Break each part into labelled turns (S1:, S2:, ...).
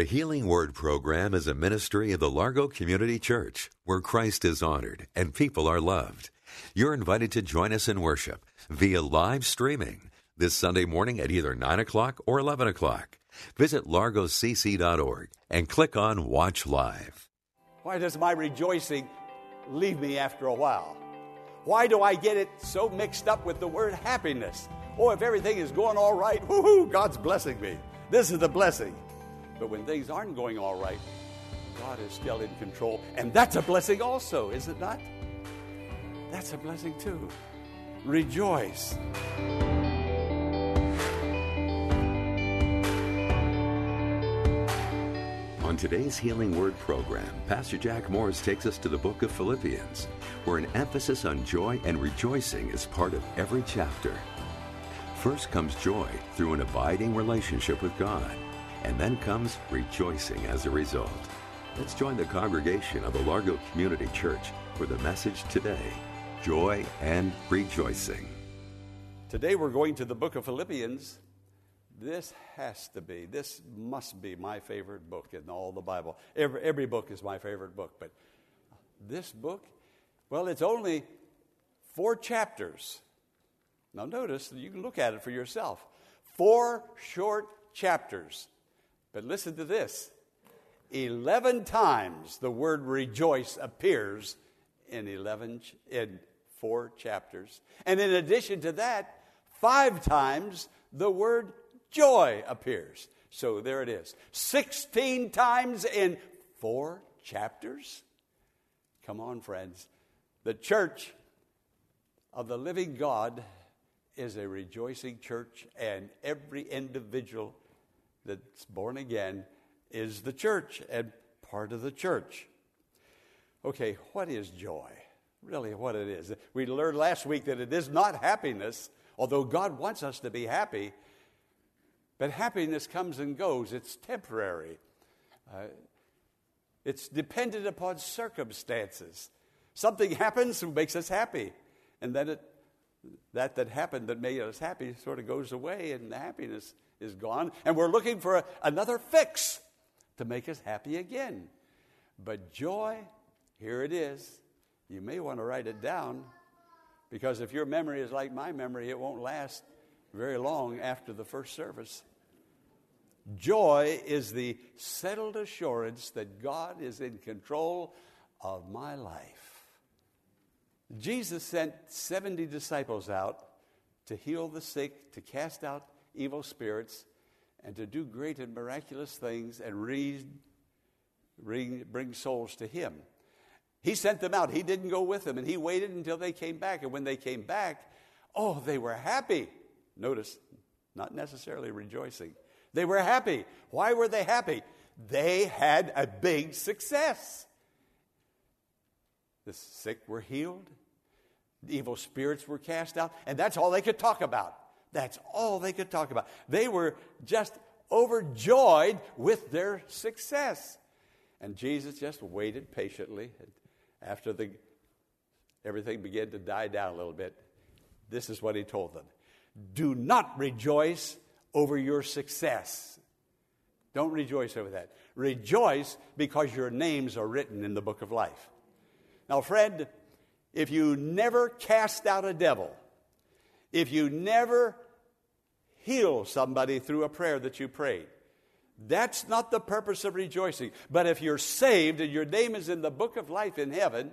S1: The Healing Word program is a ministry of the Largo Community Church where Christ is honored and people are loved. You're invited to join us in worship via live streaming this Sunday morning at either 9 o'clock or 11 o'clock. Visit largocc.org and click on Watch Live.
S2: Why does my rejoicing leave me after a while? Why do I get it so mixed up with the word happiness? Oh, if everything is going all right, woohoo, God's blessing me. This is the blessing. But when things aren't going all right, God is still in control. And that's a blessing also, is it not? That's a blessing too. Rejoice.
S1: On today's Healing Word program, Pastor Jack Morris takes us to the book of Philippians, where an emphasis on joy and rejoicing is part of every chapter. First comes joy through an abiding relationship with God and then comes rejoicing as a result. Let's join the congregation of the Largo Community Church for the message today joy and rejoicing.
S2: Today we're going to the book of Philippians. This has to be, this must be my favorite book in all the Bible. Every, every book is my favorite book, but this book, well, it's only four chapters. Now, notice, that you can look at it for yourself. Four short chapters. But listen to this 11 times the word rejoice appears in 11 in four chapters. And in addition to that, five times the word joy appears. So there it is. 16 times in four chapters. Come on, friends. The church of the living God is a rejoicing church, and every individual that's born again is the church and part of the church. Okay, what is joy? Really, what it is. We learned last week that it is not happiness, although God wants us to be happy. But happiness comes and goes, it's temporary. Uh, it's dependent upon circumstances. Something happens and makes us happy, and then it, that that happened that made us happy sort of goes away, and the happiness is gone, and we're looking for a, another fix to make us happy again. But joy, here it is. You may want to write it down because if your memory is like my memory, it won't last very long after the first service. Joy is the settled assurance that God is in control of my life. Jesus sent 70 disciples out to heal the sick, to cast out evil spirits and to do great and miraculous things and bring souls to Him. He sent them out. He didn't go with them, and He waited until they came back. And when they came back, oh, they were happy. Notice, not necessarily rejoicing. They were happy. Why were they happy? They had a big success. The sick were healed, the evil spirits were cast out, and that's all they could talk about. That's all they could talk about. They were just overjoyed with their success. And Jesus just waited patiently. After the, everything began to die down a little bit, this is what he told them Do not rejoice over your success. Don't rejoice over that. Rejoice because your names are written in the book of life. Now, friend, if you never cast out a devil, if you never heal somebody through a prayer that you prayed, that's not the purpose of rejoicing. But if you're saved and your name is in the book of life in heaven,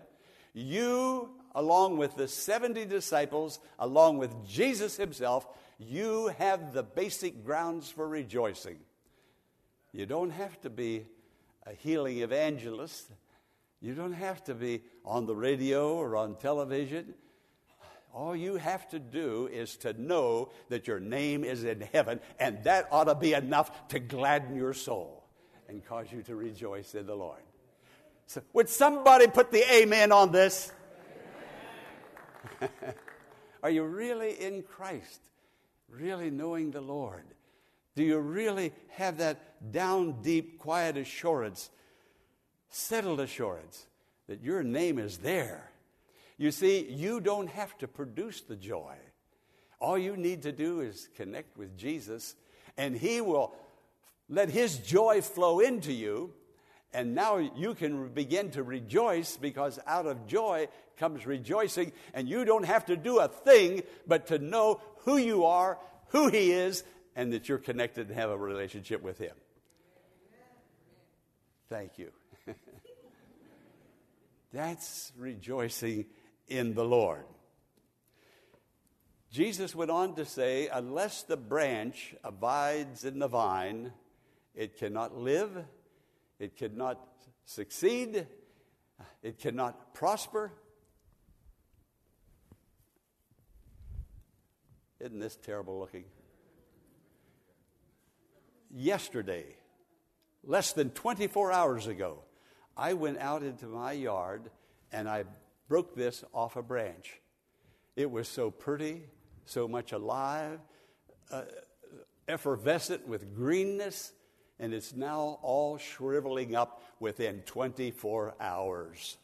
S2: you, along with the 70 disciples, along with Jesus himself, you have the basic grounds for rejoicing. You don't have to be a healing evangelist. You don't have to be on the radio or on television. All you have to do is to know that your name is in heaven, and that ought to be enough to gladden your soul. and cause you to rejoice in the Lord. So, would somebody put the amen on this? Are you really in Christ? Really knowing the Lord? Do you really have that down deep, quiet assurance, settled assurance that your name is there? You see, you don't have to produce the joy. All you need to do is connect with Jesus, and He will let His joy flow into you. And now you can begin to rejoice because out of joy comes rejoicing, and you don't have to do a thing but to know who you are, who He is, and that you're connected and have a relationship with Him. Thank you. That's rejoicing in the Lord. Jesus went on to say, Unless the branch abides in the vine, it cannot live, it cannot succeed, it cannot prosper. Isn't this terrible looking? yesterday, less than 24 hours ago, I went out into my yard and I broke this off a branch. It was so pretty, so much alive, uh, effervescent with greenness, and it's now all shriveling up within 24 hours.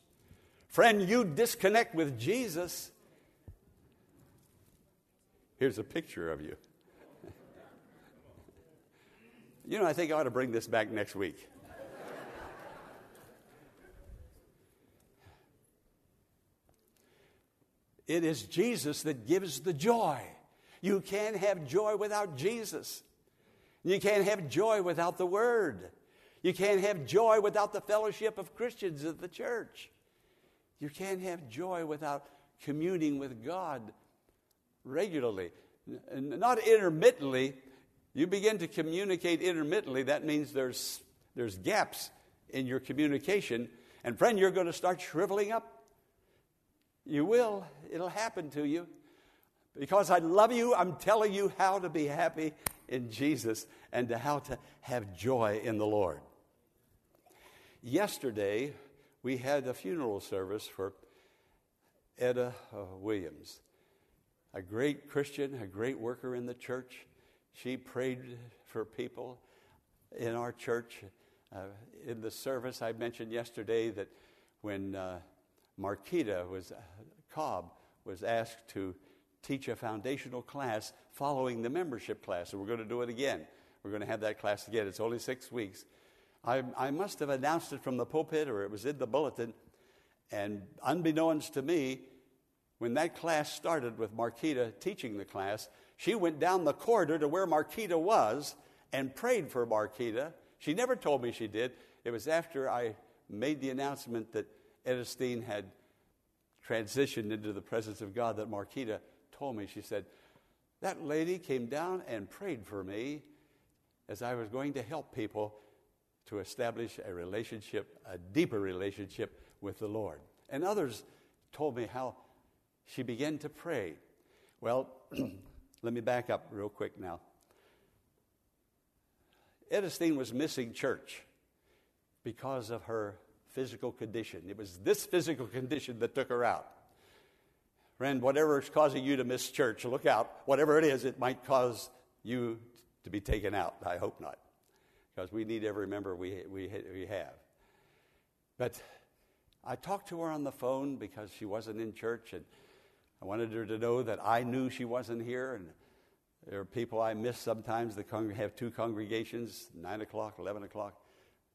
S2: Friend, you disconnect with Jesus. Here's a picture of you. You know, I think I ought to bring this back next week. It is Jesus that gives the joy. You can't have joy without Jesus. You can't have joy without the Word. You can't have joy without the fellowship of Christians at the church. You can't have joy without communing with God regularly, not intermittently, you begin to communicate intermittently, that means there's, there's gaps in your communication. And friend, you're going to start shriveling up. You will. It'll happen to you. Because I love you, I'm telling you how to be happy in Jesus and how to have joy in the Lord. Yesterday, we had a funeral service for Etta uh, Williams, a great Christian, a great worker in the church. She prayed for people in our church. Uh, in the service, I mentioned yesterday that when uh, Marquita was, uh, Cobb was asked to teach a foundational class following the membership class, and we're going to do it again. We're going to have that class again. It's only six weeks. I, I must have announced it from the pulpit or it was in the bulletin, and unbeknownst to me, when that class started with Marquita teaching the class, she went down the corridor to where Marquita was and prayed for Marquita. She never told me she did. It was after I made the announcement that Edistine had transitioned into the presence of God that Marquita told me. She said, That lady came down and prayed for me as I was going to help people to establish a relationship, a deeper relationship with the Lord. And others told me how she began to pray. Well, Let me back up real quick now. Edistine was missing church because of her physical condition. It was this physical condition that took her out. Friend, whatever is causing you to miss church, look out. Whatever it is, it might cause you to be taken out. I hope not, because we need every member we, we, we have. But I talked to her on the phone because she wasn't in church, and I wanted her to know that I knew she wasn't here. And there are people I miss sometimes. Congr- have two congregations, 9 o'clock, 11 o'clock.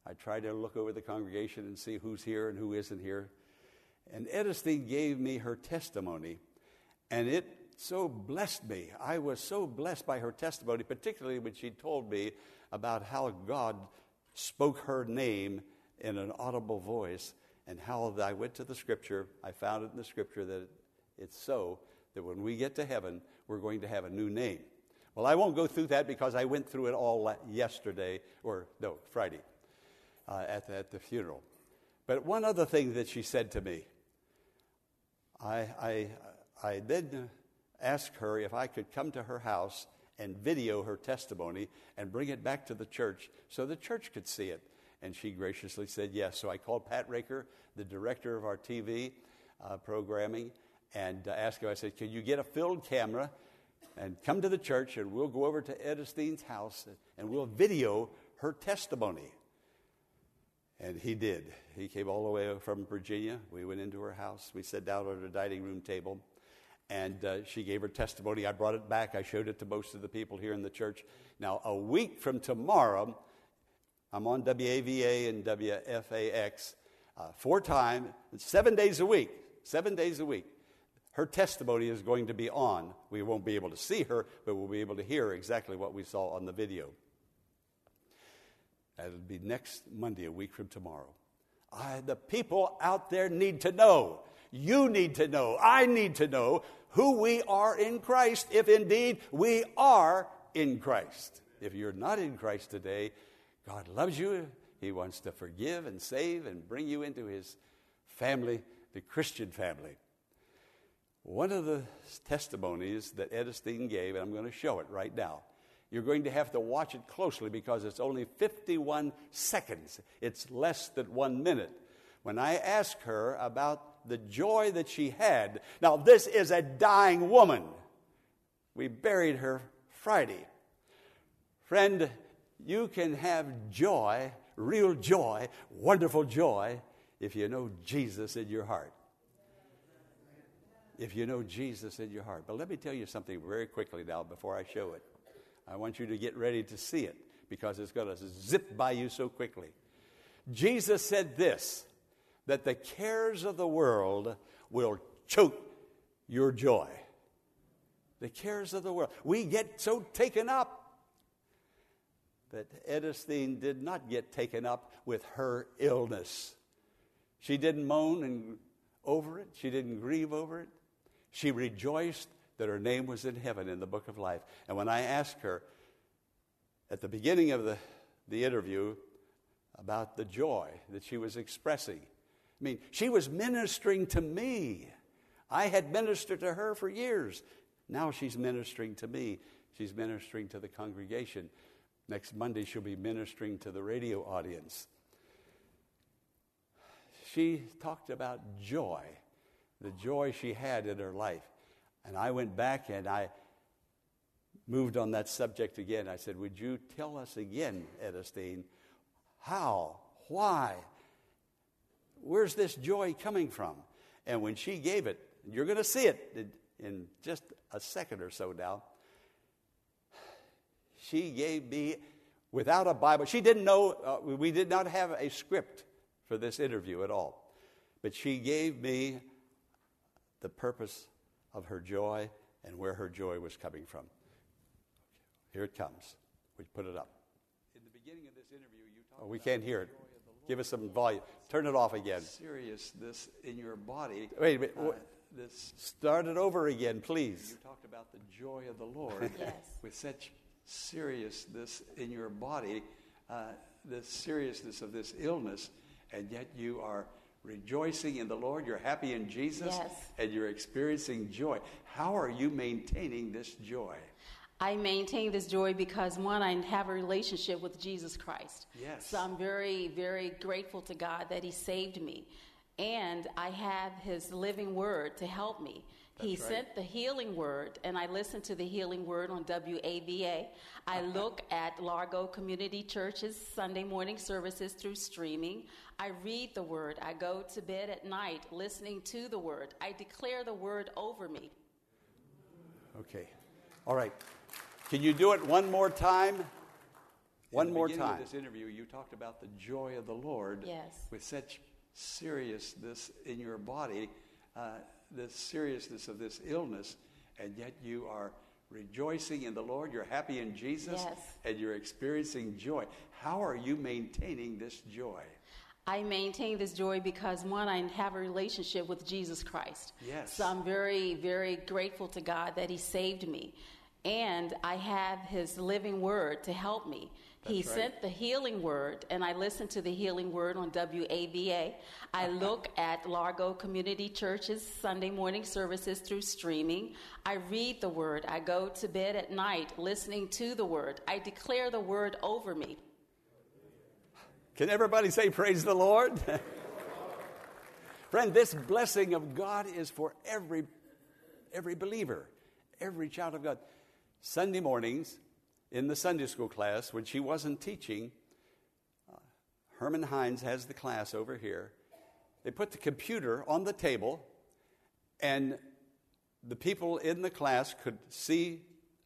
S2: I try to look over the congregation and see who's here and who isn't here. And Edistine gave me her testimony, and it so blessed me. I was so blessed by her testimony, particularly when she told me about how God spoke her name in an audible voice and how I went to the scripture. I found it in the scripture that it's so that when we get to heaven, we're going to have a new name. Well, I won't go through that because I went through it all yesterday, or no, Friday, uh, at, the, at the funeral. But one other thing that she said to me, I, I, I then asked her if I could come to her house and video her testimony and bring it back to the church so the church could see it. And she graciously said yes. So I called Pat Raker, the director of our TV uh, programming, and uh, asked him, I said, Can you get a filled camera and come to the church and we'll go over to Edistine's house and we'll video her testimony? And he did. He came all the way from Virginia. We went into her house. We sat down at her dining room table. And uh, she gave her testimony. I brought it back. I showed it to most of the people here in the church. Now, a week from tomorrow, I'm on WAVA and WFAX uh, four times, seven days a week. Seven days a week. Her testimony is going to be on. We won't be able to see her, but we'll be able to hear exactly what we saw on the video. That'll be next Monday, a week from tomorrow. I, the people out there need to know. You need to know. I need to know who we are in Christ, if indeed we are in Christ. If you're not in Christ today, God loves you. He wants to forgive and save and bring you into His family, the Christian family. One of the testimonies that Edistine gave, and I'm going to show it right now, you're going to have to watch it closely because it's only 51 seconds. It's less than one minute. When I asked her about the joy that she had, now this is a dying woman. We buried her Friday. Friend, you can have joy, real joy, wonderful joy, if you know Jesus in your heart. If you know Jesus in your heart. But let me tell you something very quickly now before I show it. I want you to get ready to see it because it's going to zip by you so quickly. Jesus said this that the cares of the world will choke your joy. The cares of the world. We get so taken up. But Edistine did not get taken up with her illness. She didn't moan and over it. She didn't grieve over it. She rejoiced that her name was in heaven in the book of life. And when I asked her at the beginning of the, the interview about the joy that she was expressing, I mean, she was ministering to me. I had ministered to her for years. Now she's ministering to me. She's ministering to the congregation. Next Monday, she'll be ministering to the radio audience. She talked about joy, the joy she had in her life. And I went back and I moved on that subject again. I said, Would you tell us again, Edistine, how, why, where's this joy coming from? And when she gave it, you're going to see it in just a second or so now. She gave me, without a Bible, she didn't know, uh, we did not have a script for this interview at all. But she gave me the purpose of her joy and where her joy was coming from. Here it comes. We put it up. In the beginning of this interview, you talked. Oh, we can't hear it. Give us some volume. Turn it off again.
S3: Seriousness in your body.
S2: Wait a minute. Uh, this start it over again, please.
S3: You talked about the joy of the Lord.
S4: yes.
S3: With such seriousness in your body, uh, the seriousness of this illness, and yet you are rejoicing in the Lord, you're happy in Jesus,
S4: yes.
S3: and you're experiencing joy. How are you maintaining this joy?
S4: I maintain this joy because one, I have a relationship with Jesus Christ.
S3: Yes.
S4: So I'm very, very grateful to God that He saved me. And I have His living word to help me.
S3: That's
S4: he
S3: right.
S4: sent the healing word, and I listen to the healing word on WAVA. I look at Largo Community Church's Sunday morning services through streaming. I read the word. I go to bed at night listening to the word. I declare the word over me.
S2: Okay. All right. Can you do it one more time? One more time.
S3: Of this interview, you talked about the joy of the Lord.
S4: Yes.
S3: With such seriousness in your body, uh, the seriousness of this illness, and yet you are rejoicing in the Lord. You're happy in Jesus,
S4: yes.
S3: and you're experiencing joy. How are you maintaining this joy?
S4: I maintain this joy because one, I have a relationship with Jesus Christ.
S3: Yes.
S4: So I'm very, very grateful to God that He saved me. And I have His living word to help me.
S3: That's
S4: he
S3: right.
S4: sent the healing word, and I listen to the healing word on WAVA. I look at Largo Community Church's Sunday morning services through streaming. I read the word. I go to bed at night listening to the word. I declare the word over me.
S2: Can everybody say, Praise the Lord? Friend, this blessing of God is for every, every believer, every child of God. Sunday mornings in the Sunday school class, when she wasn't teaching, uh, Herman Hines has the class over here. They put the computer on the table, and the people in the class could see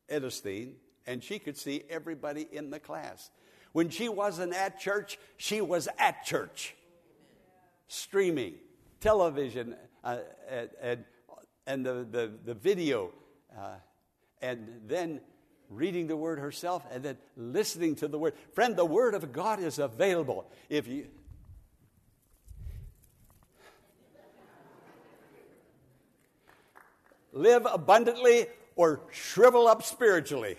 S2: Edistine, and she could see everybody in the class. When she wasn't at church, she was at church, streaming, television, uh, and, and, and the, the, the video, uh, and then reading the word herself, and then listening to the word. Friend, the word of God is available. If you, live abundantly or shrivel up spiritually.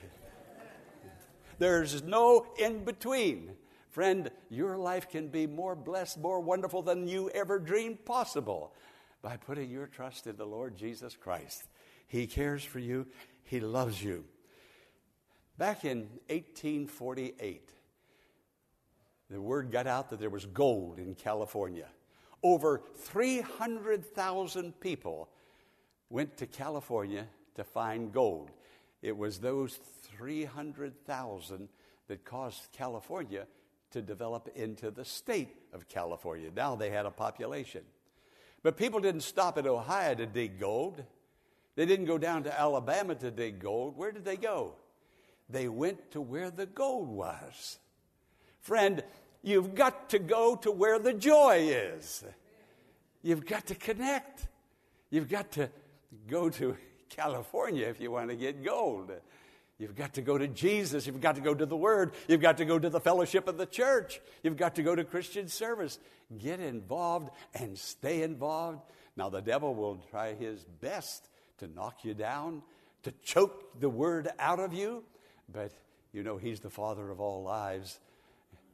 S2: There's no in between. Friend, your life can be more blessed, more wonderful than you ever dreamed possible by putting your trust in the Lord Jesus Christ. He cares for you, He loves you. Back in 1848, the word got out that there was gold in California. Over 300,000 people went to California to find gold. It was those 300,000 that caused California to develop into the state of California. Now they had a population. But people didn't stop at Ohio to dig gold. They didn't go down to Alabama to dig gold. Where did they go? They went to where the gold was. Friend, you've got to go to where the joy is. You've got to connect. You've got to go to California if you want to get gold. You've got to go to Jesus. You've got to go to the Word. You've got to go to the fellowship of the church. You've got to go to Christian service. Get involved and stay involved. Now, the devil will try his best to knock you down, to choke the Word out of you, but you know he's the Father of all lives.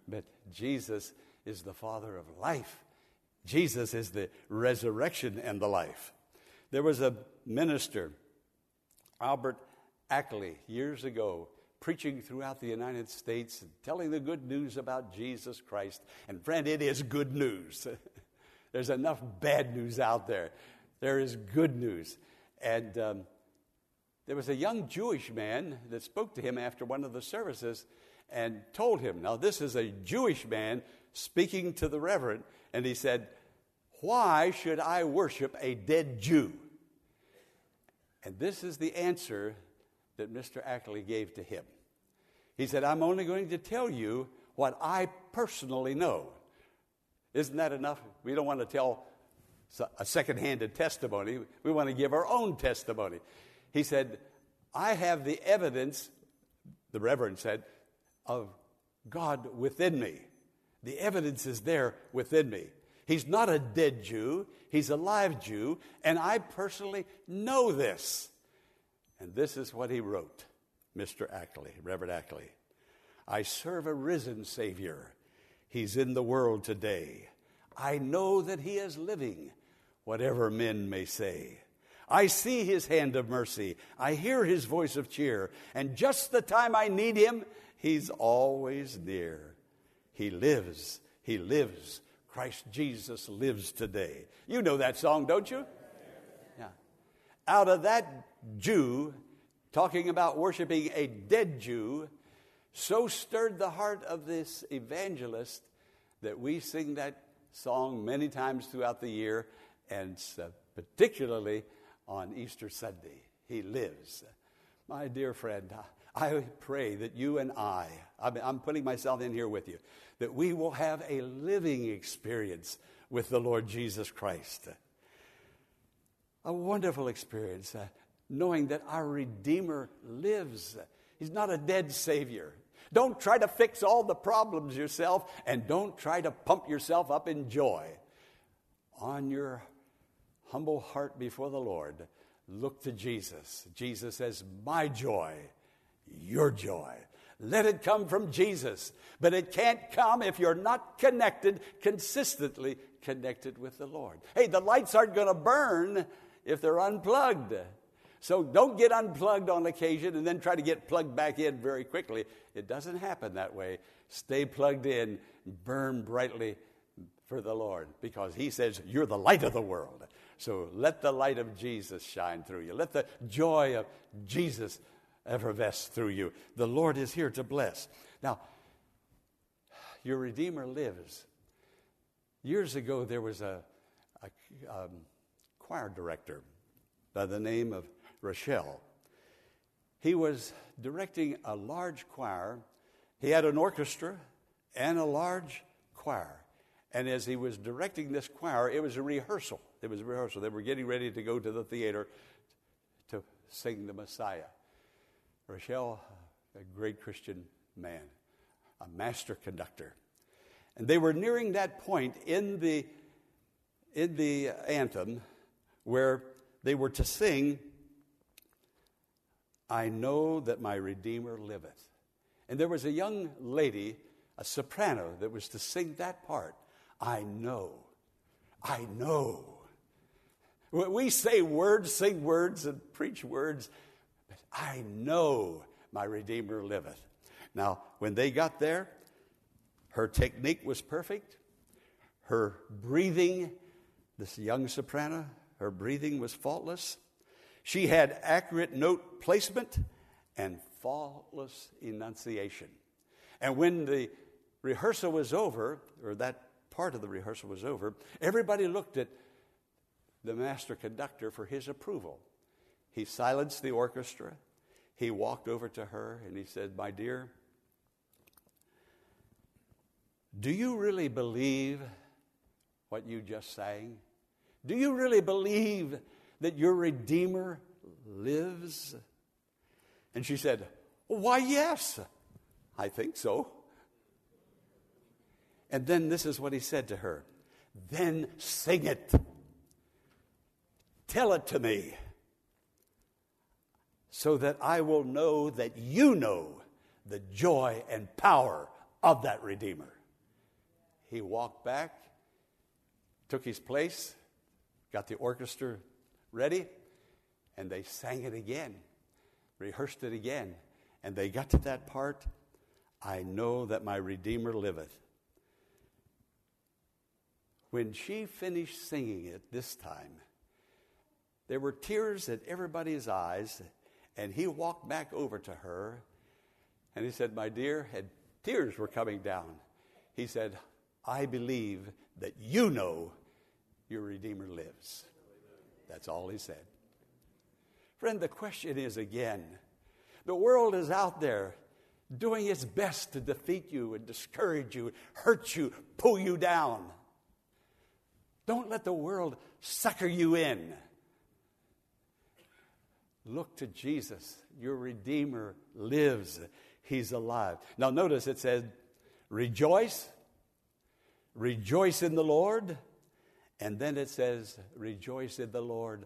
S2: But Jesus is the Father of life. Jesus is the resurrection and the life. There was a minister, Albert Ackley, years ago, preaching throughout the United States and telling the good news about Jesus Christ. And friend, it is good news. There's enough bad news out there. There is good news. And um, there was a young Jewish man that spoke to him after one of the services and told him, now this is a Jewish man speaking to the reverend, and he said, Why should I worship a dead Jew? And this is the answer that Mr. Ackley gave to him. He said, I'm only going to tell you what I personally know. Isn't that enough? We don't want to tell a second handed testimony, we want to give our own testimony. He said, I have the evidence, the Reverend said, of God within me. The evidence is there within me. He's not a dead Jew, he's a live Jew, and I personally know this. And this is what he wrote, Mr. Ackley, Reverend Ackley. I serve a risen Savior. He's in the world today. I know that He is living, whatever men may say. I see His hand of mercy. I hear His voice of cheer. And just the time I need Him, He's always near. He lives. He lives. Christ Jesus lives today. You know that song, don't you? Yeah. Out of that Jew, talking about worshiping a dead Jew, so stirred the heart of this evangelist that we sing that song many times throughout the year, and particularly on Easter Sunday. He lives. My dear friend, I pray that you and I, I'm putting myself in here with you, that we will have a living experience with the Lord Jesus Christ. A wonderful experience, uh, knowing that our Redeemer lives. He's not a dead Savior. Don't try to fix all the problems yourself, and don't try to pump yourself up in joy. On your humble heart before the Lord, look to Jesus. Jesus says, My joy, your joy. Let it come from Jesus. But it can't come if you're not connected, consistently connected with the Lord. Hey, the lights aren't going to burn if they're unplugged. So don't get unplugged on occasion and then try to get plugged back in very quickly. It doesn't happen that way. Stay plugged in. burn brightly for the Lord because He says, You're the light of the world. So let the light of Jesus shine through you. Let the joy of Jesus effervesce through you. The Lord is here to bless. Now, your Redeemer lives. Years ago, there was a, a um, choir director by the name of Rochelle. He was directing a large choir. He had an orchestra and a large choir. And as he was directing this choir, it was a rehearsal. It was a rehearsal. They were getting ready to go to the theater to sing the Messiah. Rochelle, a great Christian man, a master conductor. And they were nearing that point in the, in the anthem where they were to sing, I know that my Redeemer liveth. And there was a young lady, a soprano, that was to sing that part. I know. I know. We say words, sing words, and preach words, but I know my Redeemer liveth. Now, when they got there, her technique was perfect. Her breathing, this young soprano, her breathing was faultless. She had accurate note placement and faultless enunciation. And when the rehearsal was over, or that part of the rehearsal was over, everybody looked at the master conductor for his approval. He silenced the orchestra. He walked over to her and he said, My dear, do you really believe what you just sang? Do you really believe that your Redeemer lives? And she said, Why, yes, I think so. And then this is what he said to her Then sing it. Tell it to me so that I will know that you know the joy and power of that Redeemer. He walked back, took his place, got the orchestra ready, and they sang it again, rehearsed it again. And they got to that part I know that my Redeemer liveth. When she finished singing it this time, there were tears in everybody's eyes, and he walked back over to her and he said, My dear, and tears were coming down. He said, I believe that you know your Redeemer lives. That's all he said. Friend, the question is again the world is out there doing its best to defeat you and discourage you, hurt you, pull you down. Don't let the world sucker you in. Look to Jesus. Your Redeemer lives. He's alive. Now, notice it says, rejoice, rejoice in the Lord. And then it says, rejoice in the Lord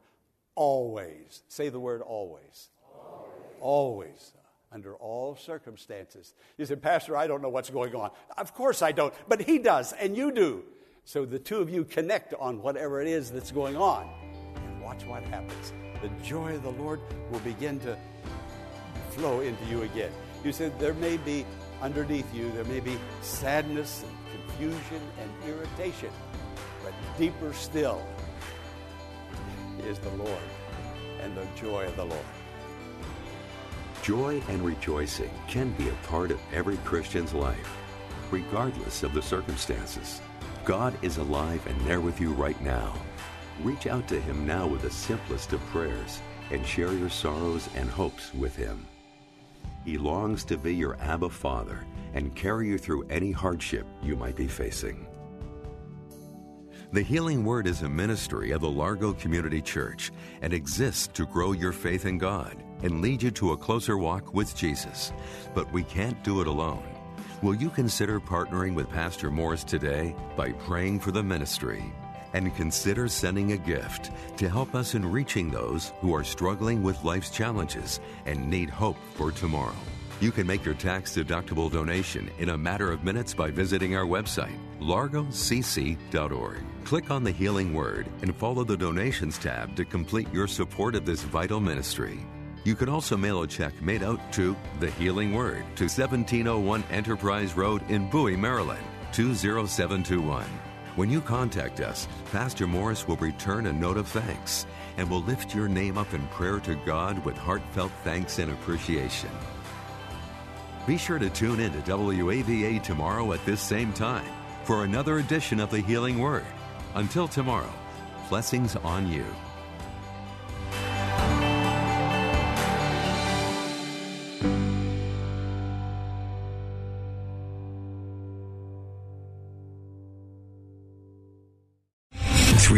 S2: always. Say the word always. Always. always. Under all circumstances. You said, Pastor, I don't know what's going on. Of course I don't, but he does, and you do. So the two of you connect on whatever it is that's going on. And watch what happens. The joy of the Lord will begin to flow into you again. You said there may be underneath you, there may be sadness and confusion and irritation, but deeper still is the Lord and the joy of the Lord.
S1: Joy and rejoicing can be a part of every Christian's life, regardless of the circumstances. God is alive and there with you right now. Reach out to Him now with the simplest of prayers and share your sorrows and hopes with Him. He longs to be your Abba Father and carry you through any hardship you might be facing. The Healing Word is a ministry of the Largo Community Church and exists to grow your faith in God and lead you to a closer walk with Jesus. But we can't do it alone. Will you consider partnering with Pastor Morris today by praying for the ministry? And consider sending a gift to help us in reaching those who are struggling with life's challenges and need hope for tomorrow. You can make your tax deductible donation in a matter of minutes by visiting our website, largocc.org. Click on the Healing Word and follow the Donations tab to complete your support of this vital ministry. You can also mail a check made out to The Healing Word to 1701 Enterprise Road in Bowie, Maryland. 20721. When you contact us, Pastor Morris will return a note of thanks and will lift your name up in prayer to God with heartfelt thanks and appreciation. Be sure to tune in to WAVA tomorrow at this same time for another edition of the Healing Word. Until tomorrow, blessings on you.